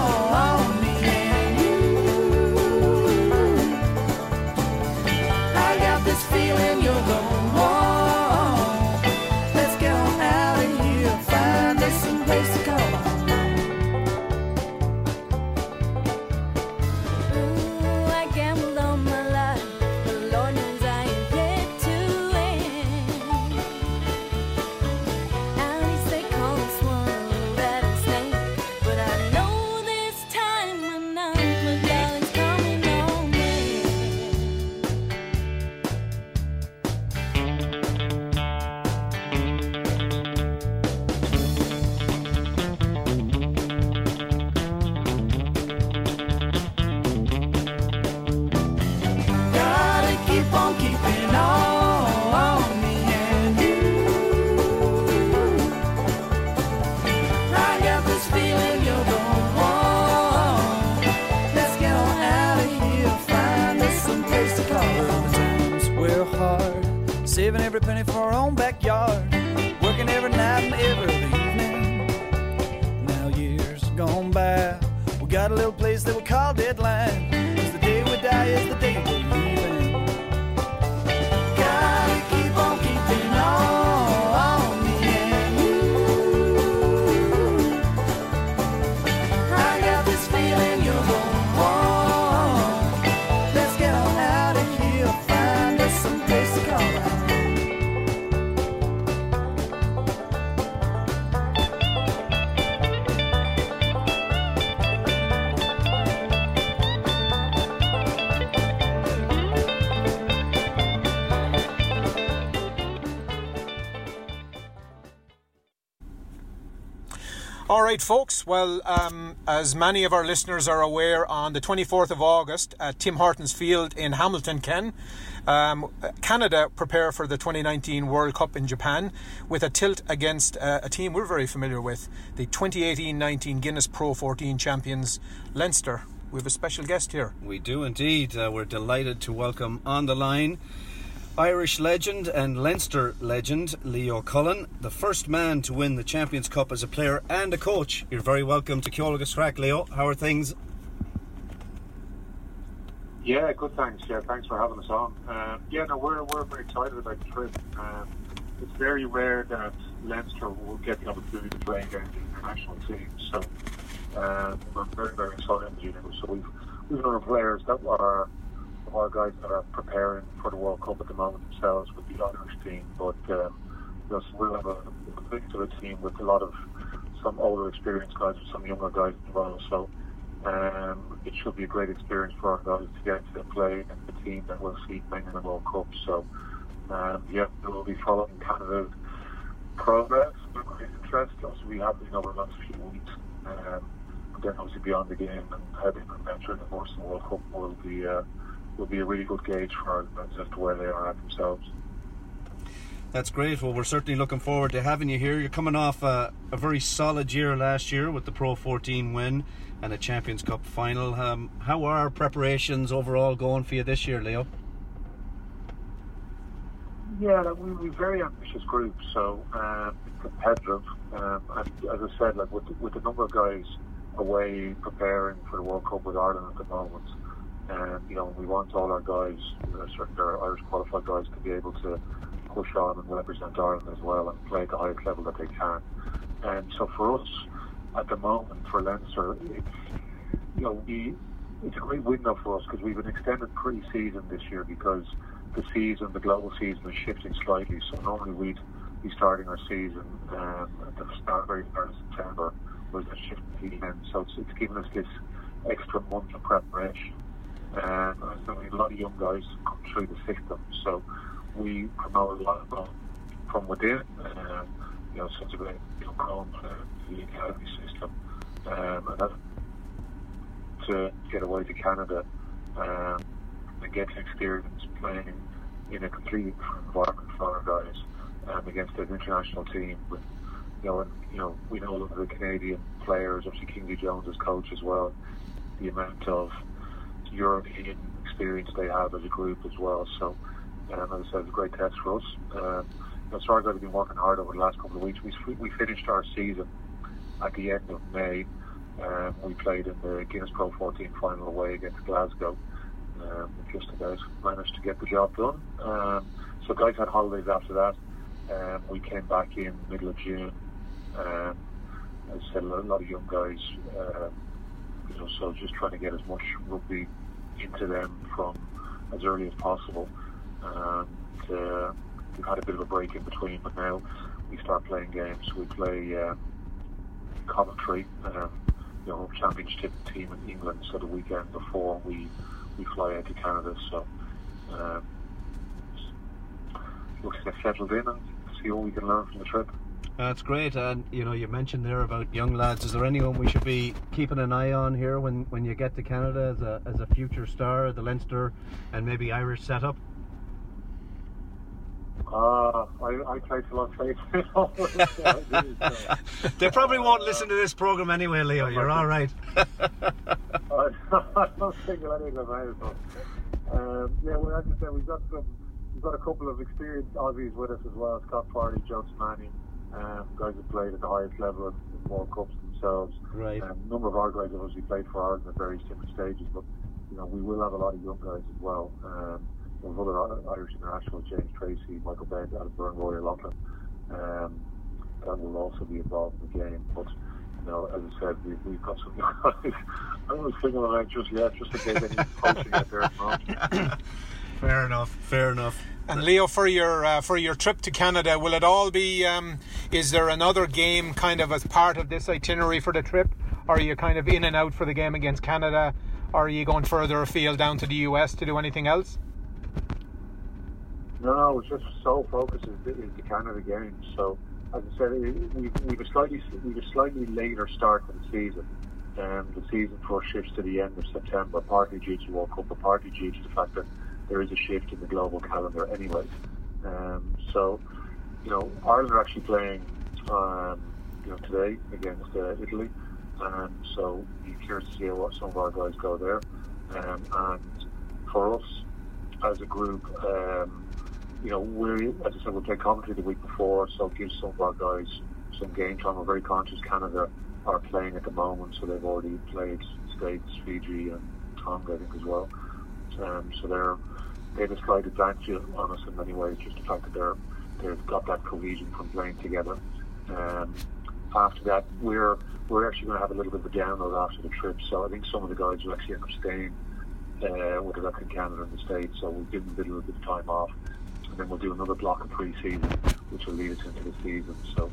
right, folks. Well, um, as many of our listeners are aware, on the 24th of August at Tim Hortons Field in Hamilton, Ken, um, Canada prepare for the 2019 World Cup in Japan with a tilt against uh, a team we're very familiar with, the 2018-19 Guinness Pro 14 champions, Leinster. We have a special guest here. We do indeed. Uh, we're delighted to welcome on the line Irish legend and Leinster legend Leo Cullen, the first man to win the Champions Cup as a player and a coach. You're very welcome to Ceol agus Craic, Leo. How are things? Yeah, good. Thanks. Yeah, thanks for having us on. Uh, yeah, no, we're we're very excited about the trip. Um, it's very rare that Leinster will get the opportunity to play against the international team. So uh, we're very very excited. You know, so we've we've our players that are of our guys that are preparing for the World Cup at the moment themselves with the Irish team, but um, we'll have a, big to a team with a lot of some older experienced guys and some younger guys as well. So Um, it should be a great experience for our guys to get to play in the team that will see playing in the World Cup. So, um, yeah, we'll be following Canada's progress with great interest. Also, we have been over the last few weeks. Um, then obviously beyond the game and how they can enter the Boston World Cup will be uh, will be a really good gauge for our guys as to where they are at themselves. That's great. Well, we're certainly looking forward to having you here. You're coming off a, a very solid year last year with the Pro 14 win and a Champions Cup final. Um, how are preparations overall going for you this year, Leo? Yeah, like, we, we're a very ambitious group, so um, competitive. Um, and as I said, like with the, with the number of guys away preparing for the World Cup with Ireland at the moment, and you know we want all our guys, know, certainly our Irish qualified guys, to be able to push on and represent Ireland as well and play at the highest level that they can. And so for us, at the moment for Leinster, it's you know we it's a great window for us because we've an extended pre-season this year because the season, the global season, is shifting slightly. So normally we'd be starting our season um, at the start, very start of September, whereas that shift end. So it's, it's given us this extra month of preparation. Um, and so we have a lot of young guys come through the system. So we promote a lot of them from within. Um, you know, such a great you know, the academy system, um, and that to get away to Canada um, and get experience playing in a completely different environment for our guys um, against an international team. With you know, and you know, we know a lot of the Canadian players, obviously Kingsley Jones as coach as well. The amount of European experience they have as a group as well. So, um, as I said, it's a great test for us. Um, you know, Sargo have been working hard over the last couple of weeks. We we finished our season at the end of May. Um, we played in the Guinness Pro 14 final away against Glasgow. Um, just about managed to get the job done. Um, so guys had holidays after that. Um, we came back in middle of June. Um, as I said, a lot of young guys. Um, you know, so just trying to get as much rugby into them from as early as possible. And uh, we've had a bit of a break in between, but now we start playing games. We play um, Coventry, um, you know, championship team in England. So the weekend before we we fly out to Canada. So um, looks get settled in and see what we can learn from the trip. That's great. And you know, you mentioned there about young lads. Is there anyone we should be keeping an eye on here when, when you get to Canada as a as a future star, the Leinster and maybe Irish setup? Uh, I, I lot of faith all it. They probably won't listen to this program anyway, Leo. You're all right. I, don't think any of them out, but um, yeah, well, as I said, we've got some, we've got a couple of experienced Aussies with us as well. Scott Fardy, Joe Manning, um, guys who played at the highest level in in World Cups themselves. Right. Um, a number of our guys have obviously played for Ireland at various different stages, but you know we will have a lot of young guys as well. Um, we have other Irish internationals, James Tracy, Michael Bent, Adam Byrne, Rory O'Loughlin, um, that will also be involved in the game. But you know, as I said, we, we've got some young guys. I don't single them out just yet, just in case any coaching out there. at the moment. Fair enough. Fair enough. And Leo, for your uh, for your trip to Canada, will it all be? Um, is there another game kind of as part of this itinerary for the trip, are you kind of in and out for the game against Canada, or are you going further afield down to the US to do anything else? No, it's just sole focus is the, Canada games. So, as I said, we've a slightly we've a slightly later start to the season. Um, the season for us shifts to the end of September, partly due to World Cup, but partly due to the fact that there is a shift in the global calendar, anyway. Um, so, you know, Ireland are actually playing, um, you know, today against uh, Italy, and so be curious to see what some of our guys go there. Um, and for us, as a group, um, you know, we, as I said, we played Coventry the week before, so it gives some of our guys some game time. We're very conscious Canada are playing at the moment, so they've already played States, Fiji, and Tonga, I think, as well. Um, so they're they have a slight advantage on us in many ways, just the fact that they're they've got that cohesion from playing together. Um, after that, we're we're actually going to have a little bit of a download after the trip, so I think some of the guys will actually end up staying uh, whether that's in Canada and the States. So we'll give them a little bit of time off, and then we'll do another block of pre-season, which will lead us into the season. So,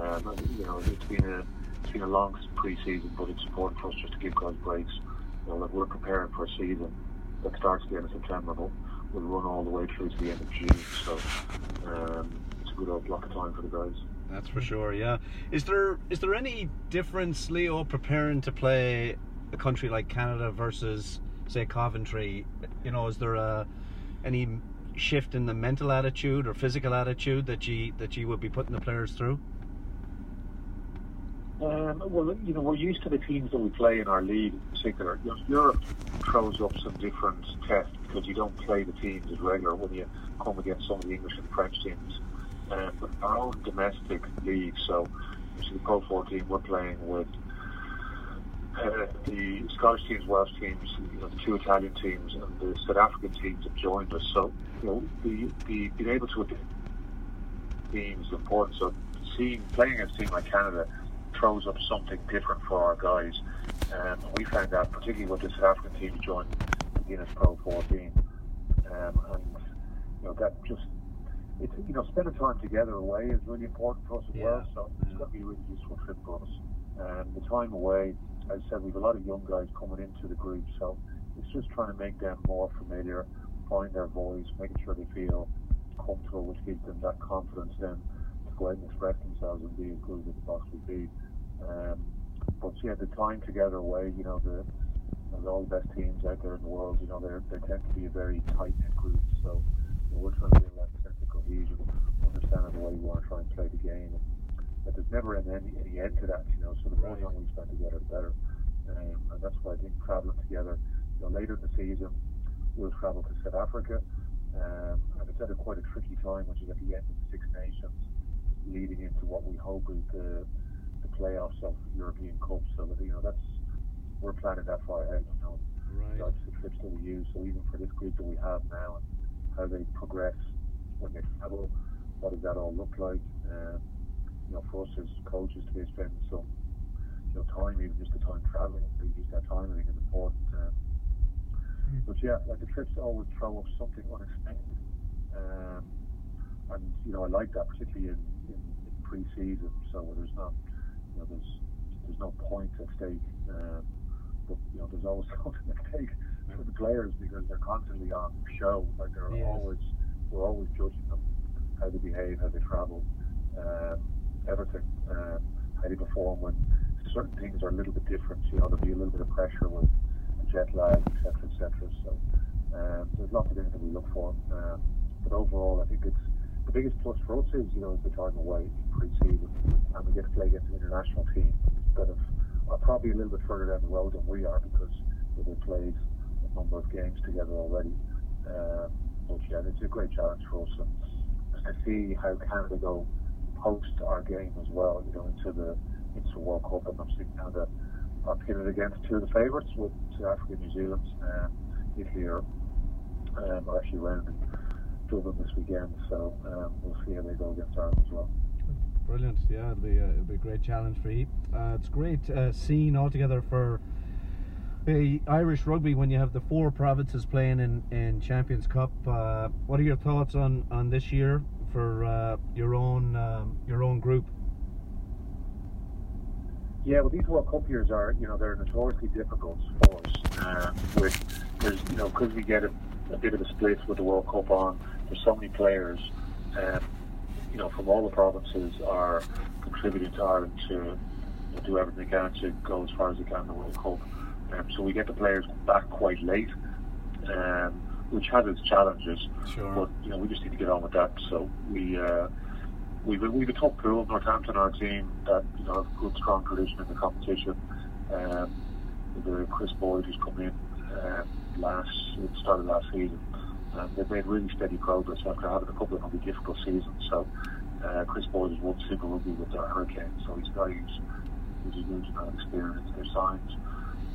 um, you know, it's been a it's been a long pre-season, but it's important for us just to give guys breaks. You know, like we're preparing for a season that starts at the end of September, but will run all the way through to the end of June. So um, it's a good old block of time for the guys. That's for sure. Yeah. Is there is there any difference, Leo, preparing to play a country like Canada versus say Coventry? You know, is there a any shift in the mental attitude or physical attitude that you that you would be putting the players through? Um, well, you know, we're used to the teams that we play in our league in particular. You know, Europe throws up some different tests because you don't play the teams as regular when you come against some of the English and French teams. Um, but our own domestic league, so the Pro 14, we're playing with uh, the Scottish teams, Welsh teams, you know, the two Italian teams, and the South African teams have joined us. So, you know, the, the being able to teams is important. So, seeing playing against a team like Canada throws up something different for our guys. Um, and we found that particularly with the South African team joined the Guinness Pro 14, um, and you know that just it's you know spending time together away is really important for us as well. So it's going to be a really useful trip for us. Um, the time away, as I said, we've a lot of young guys coming into the group, so it's just trying to make them more familiar, find their voice, making sure they feel comfortable, which gives them that confidence then to go out and express themselves and be as good as they can possibly be. Um, but yeah, the time together away, you know, the you know, all the best teams out there in the world, you know, they they tend to be a very tight knit group. So you know, we're trying to build that sense of cohesion, understanding the way we want to try and play the game. And, but there's never any, any any end to that, you know. So the more time we spend together, the better. Um, and that's why I think traveling together, you know, later in the season, we'll travel to South Africa. Um, and it's at a quite a tricky time when you get the end of the Six Nations, leading into what we hope is the playoffs of European Cup. So that you know that's we're planning that far ahead. You know, right. that's the trips that we use. So even for this group that we have now, and how they progress when they travel, what does that all look like? Um, you know, for us as coaches to be spending some you know time, even just the time traveling, to use that time. I think is important. Um, but yeah, like the trips always throw up something unexpected. Um, and you know, I like that particularly in, in, in pre-season. So there's not, you know, there's there's no point at stake. Um, but you know, there's always something at stake for the players because they're constantly on show. Like they're Yes. always, we're always judging them, how they behave, how they travel, um, everything, um, how they perform when certain things are a little bit different. You know, there'll be a little bit of pressure with jet lag, etc., etc. So um, there's lots of things that we look for. Um, but overall, I think it's the biggest plus for us is you know is the time away in pre-season, and we get to play against an international team that are probably a little bit further down the road than we are because they've played a number of games together already. Um, but yeah, it's a great challenge for us, and to see how Canada go post our game as well, you know, into the into the World Cup, and obviously Canada are pitted against two of the favourites with South Africa, New Zealand, um, Italy are, um, are actually around in Dublin this weekend, so um, we'll see how they go against Ireland as well. Brilliant. Yeah, it'll be a, it'll be a great challenge for you. Uh, it's great uh, scene altogether for the Irish rugby when you have the four provinces playing in, in Champions Cup. Uh, what are your thoughts on, on this year for uh, your own um, your own group? Yeah, well, these World Cup years are, you know, they're notoriously difficult for us. Um, with there's, you know, because we get a, a bit of a split with the World Cup on. There's so many players, um, you know, from all the provinces are contributing to Ireland to you know, do everything they can to go as far as they can in the World Cup. Um, so we get the players back quite late, um, which has its challenges. Sure. But you know, we just need to get on with that. So we. Uh, we've a, we've a top pool. Northampton, our team, that you know have good strong tradition in the competition. Um, the Chris Boyd who's come in um, last it started last season, and they've made really steady progress after having a couple of really difficult seasons. So uh, Chris Boyd has won Super Rugby with the Hurricanes, so he's got huge, he's a experience. Their signs,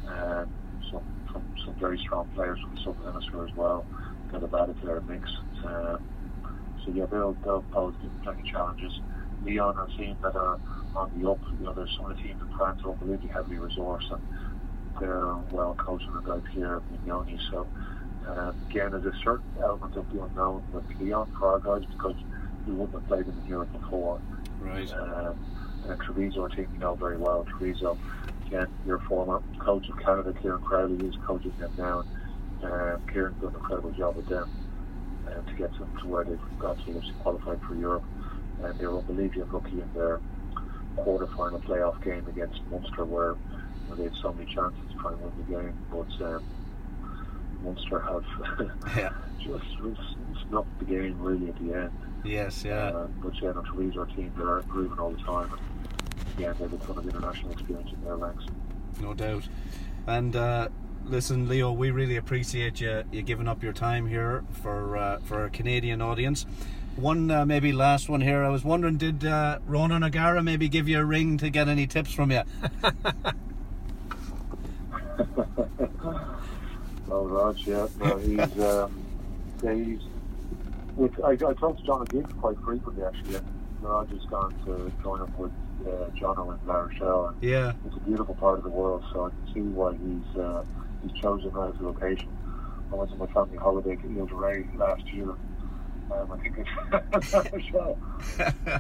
um, some, some some very strong players from the Southern Hemisphere as well that have added to their mix. Um, so yeah, they'll they'll pose plenty challenges. Lyon are team that are on the up. You know, there's some of the teams in France are unbelievably heavily resourced and they're well coached and guys here Mignoni. So um, again, there's a certain element of the unknown with Lyon for our guys because we wouldn't have played them in Europe before. Right. Um, And Treviso, a team you know very well. Treviso, again, your former coach of Canada, Kieran Crowley, is coaching them now. Um, Kieran's done an incredible job with them um, to get them to where they've got to, which qualified for Europe. And they were unbelievably lucky in their quarter-final playoff game against Munster, where know, they had so many chances to try and win the game, but um, Munster have Yeah. just, just the game really at the end. Yes, yeah. Uh, but yeah, no, Treviso are a team that are improving all the time. And again, they have a ton of international experience in their ranks. no doubt. And uh, listen, Leo, we really appreciate you you giving up your time here for uh, for our Canadian audience. One uh, maybe last one here. I was wondering, did uh, Ronan O'Gara maybe give you a ring to get any tips from you? Oh, ROG, yeah. No, he's, um, yeah, he's, with, I, I talk to John Gibbes quite frequently, actually. And ROG has gone to join up with uh, John in La Rochelle. And Yeah. It's a beautiful part of the world, so I can see why he's uh, he's chosen that as a location. I went to my family holiday to Ile de Ré last year. Um, I think it's La Rochelle.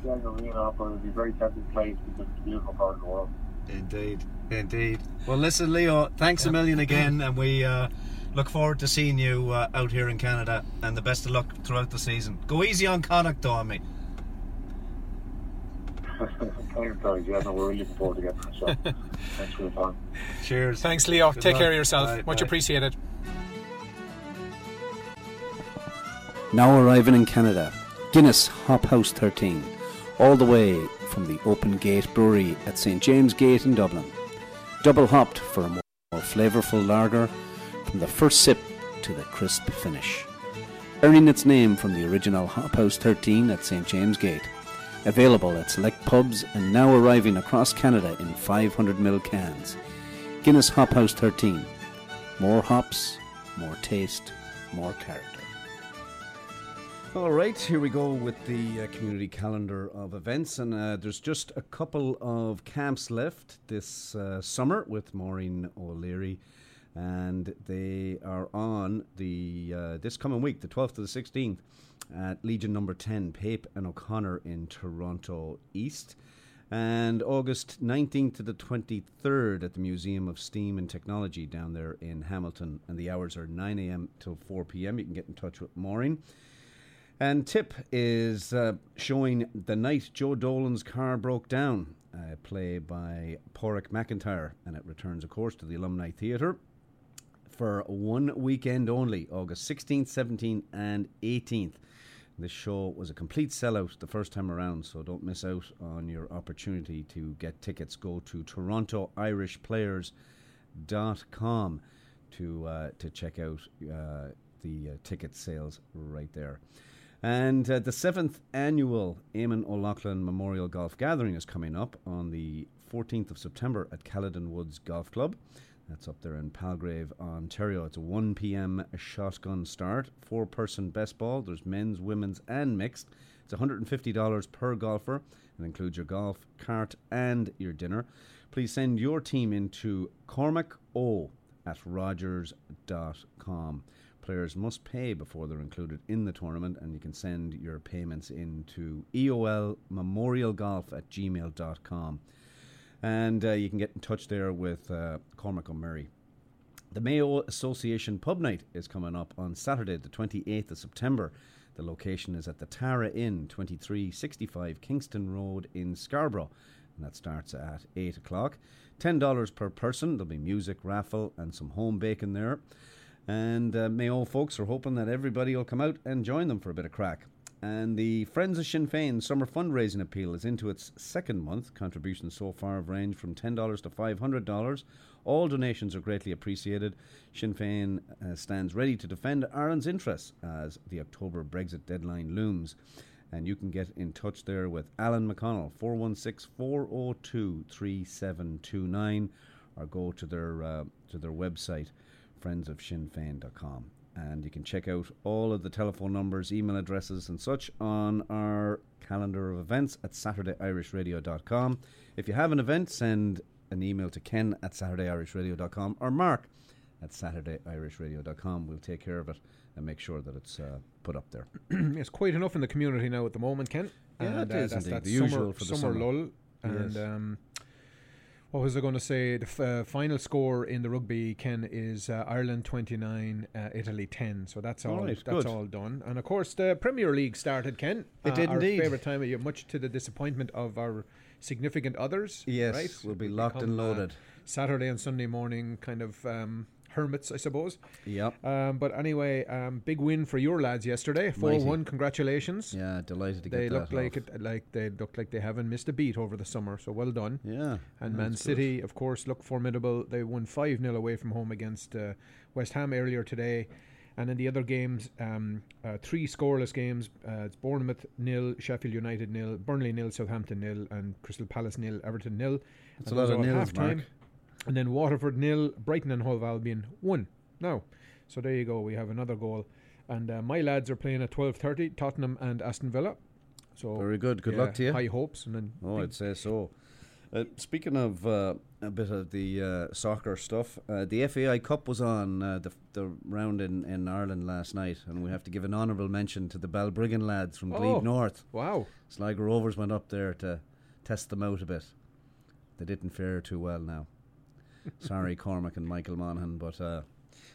Young arena, but it'd be a very tempting place because it's a beautiful part of the world. Indeed, indeed. Well, listen, Leo, thanks a million again, and we uh, look forward to seeing you uh, out here in Canada. And the best of luck throughout the season. Go easy on Connacht, though, on me. Thanks, guys. Yeah, no, we're really looking forward to getting it. So, thanks for the time. Cheers. Thanks, Leo. Good Take luck. care of yourself. Bye, Much bye. appreciated. Now arriving in Canada, Guinness Hop House 13, all the way from the Open Gate Brewery at St James Gate in Dublin. Double hopped for a more, more flavourful lager from the first sip to the crisp finish. Earning its name from the original Hop House 13 at St James Gate. Available at select pubs and now arriving across Canada in 500ml cans. Guinness Hop House 13. More hops, more taste, more character. All right, here we go with the uh, community calendar of events, and uh, there's just a couple of camps left this uh, summer with Maureen O'Leary, and they are on the uh, this coming week, the 12th to the 16th, at Legion Number 10, Pape and O'Connor in Toronto East. And August 19th to the 23rd at the Museum of Steam and Technology down there in Hamilton. And the hours are 9 a.m. till 4 p.m. You can get in touch with Maureen. And Tip is uh, showing the night Joe Dolan's car broke down, uh, play by Porrick McIntyre, and it returns, of course, to the Alumni Theatre for one weekend only, August 16th, 17th, and 18th. This show was a complete sellout the first time around, so don't miss out on your opportunity to get tickets. Go to TorontoIrishPlayers.com to uh, to check out uh, the uh, ticket sales right there. And uh, the seventh annual Eamon O'Loughlin Memorial Golf Gathering is coming up on the 14th of September at Caledon Woods Golf Club. That's up there in Palgrave, Ontario. It's a 1 p.m. shotgun start, four person best ball. There's men's, women's, and mixed. It's $150 per golfer and includes your golf, cart, and your dinner. Please send your team into Cormac O at rogers.com. Players must pay before they're included in the tournament, and you can send your payments into EOL Memorial Golf at gmail.com. And uh, you can get in touch there with uh, Cormac O'Murray. The Mayo Association Pub Night is coming up on Saturday, the 28th of September. The location is at the Tara Inn, 2365 Kingston Road in Scarborough, and that starts at 8 o'clock. $10 per person. There'll be music, raffle, and some home bacon there. And uh, Mayo folks are hoping that everybody will come out and join them for a bit of crack. And the Friends of Sinn Féin summer fundraising appeal is into its second month. Contributions so far have ranged from $10 to $500. All donations are greatly appreciated. Sinn Féin uh, stands ready to defend Ireland's interests as the October Brexit deadline looms. And you can get in touch there with Alan McConnell, 416 402 3729, or go to their, uh, to their website, friendsofsinnfein.com and you can check out all of the telephone numbers, email addresses, and such on our calendar of events at SaturdayIrishRadio.com. If you have an event, send an email to ken at SaturdayIrishRadio.com or mark at SaturdayIrishRadio.com. We'll take care of it and make sure that it's uh, put up there. it's quite enough in the community now at the moment, Ken. Yeah, and, it is that's indeed. that The summer, usual for the summer summer. lull. And Yes. um, what was I going to say? The f- uh, final score in the rugby, Ken, is uh, Ireland 29, uh, Italy 10. So that's all. All right, that's good. all done. And of course, the Premier League started, Ken. It did indeed. our indeed. Favorite time of year, much to the disappointment of our significant others. Yes, right? we'll be locked and become, uh, loaded. Saturday and Sunday morning kind of um, hermits, I suppose. Yep. Um, but anyway, um, big win for your lads yesterday. Four one. Congratulations. Yeah, delighted to get They that look like it, like they look like they haven't missed a beat over the summer. So well done. Yeah, And Man good. City, of course, look formidable. They won five 0 away from home against uh, West Ham earlier today. And in the other games, um, uh, three scoreless games. Uh, it's Bournemouth nil, Sheffield United nil, Burnley nil, Southampton nil, and Crystal Palace nil, Everton nil. That's And a lot of nils, half-time. Mark. And then Waterford nil, Brighton and Hove Albion one. Now, so there you go. We have another goal, and uh, my lads are playing at twelve thirty. Tottenham and Aston Villa. So Very good. Good yeah, luck to you. High hopes, and then Oh, I'd say so. Uh, speaking of uh, a bit of the uh, soccer stuff, uh, the FAI Cup was on uh, the, the round in, in Ireland last night, and we have to give an honourable mention to the Balbriggan lads from Glebe Oh, North. Wow. Sligo Rovers went up there to test them out a bit. They didn't fare too well now. Sorry, Cormac and Michael Monaghan, but uh,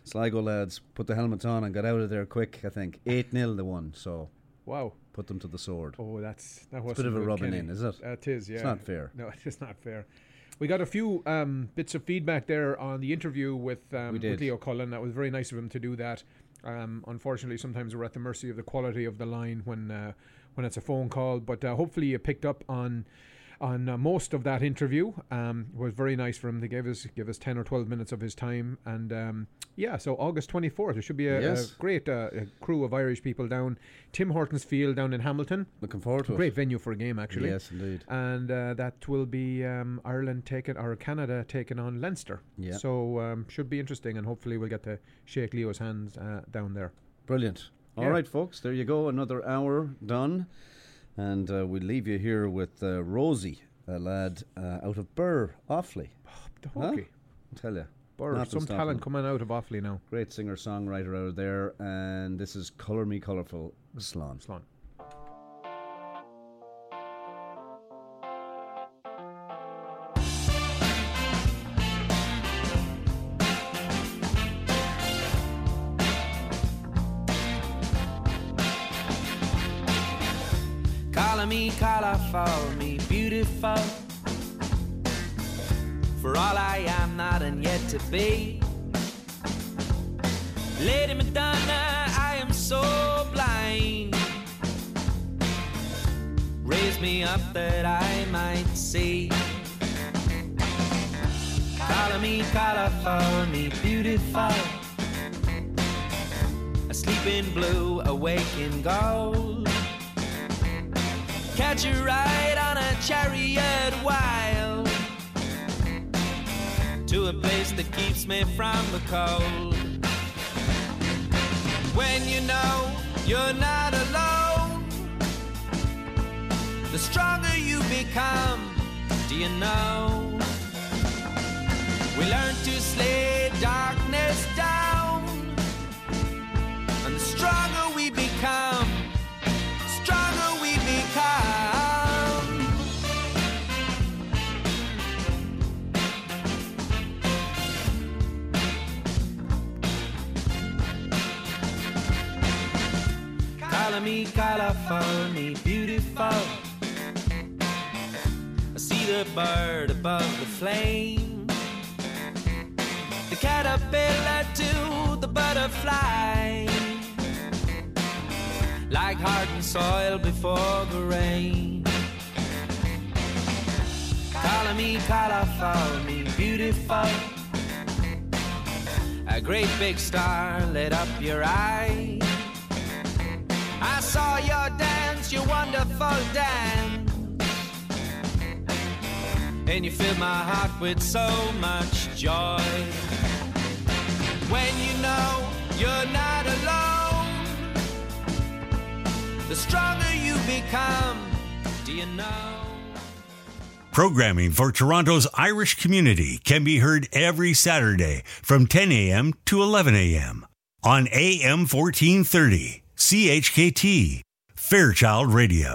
Sligo lads put the helmets on and got out of there quick, I think. eight 0 the one. so Wow. put them to the sword. Oh, that's that was a bit of a rubbing in, is it? It is, yeah. It's not fair. No, it is not fair. We got a few um, bits of feedback there on the interview with, um, with. Leo Cullen. That was very nice of him to do that. Um, unfortunately, sometimes we're at the mercy of the quality of the line when uh, when it's a phone call. But uh, hopefully, you picked up on on uh, most of that interview. Um, it was very nice for him to give us give us ten or twelve minutes of his time. And um, yeah, so August twenty fourth, there should be a, Yes. a great uh, a crew of Irish people down Tim Hortons Field down in Hamilton. Looking forward to it. Great venue for a game, actually. Yes, indeed. And uh, that will be um, Ireland taking or Canada taking on Leinster. Yeah. So um, should be interesting, and hopefully we'll get to shake Leo's hands uh, down there. Brilliant. All Yeah. right, folks, there you go. Another hour done. And uh, we leave you here with uh, Rosie, a lad uh, out of Birr, Offaly. The Huh? tell you. Birr, some talent coming out of Offaly now. Great singer songwriter out there. And this is Colour Me Colourful, Slán. Slán. Colorful, me beautiful. For all I am not and yet to be. Lady Madonna, I am so blind. Raise me up that I might see. Color me colorful, me beautiful. Asleep in blue, awake in gold. Catch a ride on a chariot wild to a place that keeps me from the cold. When you know you're not alone, the stronger you become. Do you know? We learn to slay darkness down, and the stronger we become, Color me colorful, me beautiful. I see the bird above the flame, the caterpillar to the butterfly like hardened soil before the rain. Color me colorful, me beautiful. A great big star lit up your eye. I saw your dance, your wonderful dance. And you filled my heart with so much joy. When you know you're not alone, the stronger you become. Do you know? Programming for Toronto's Irish community can be heard every Saturday from 10 a.m. to 11 a.m. on AM 1430, CHKT, Fairchild Radio.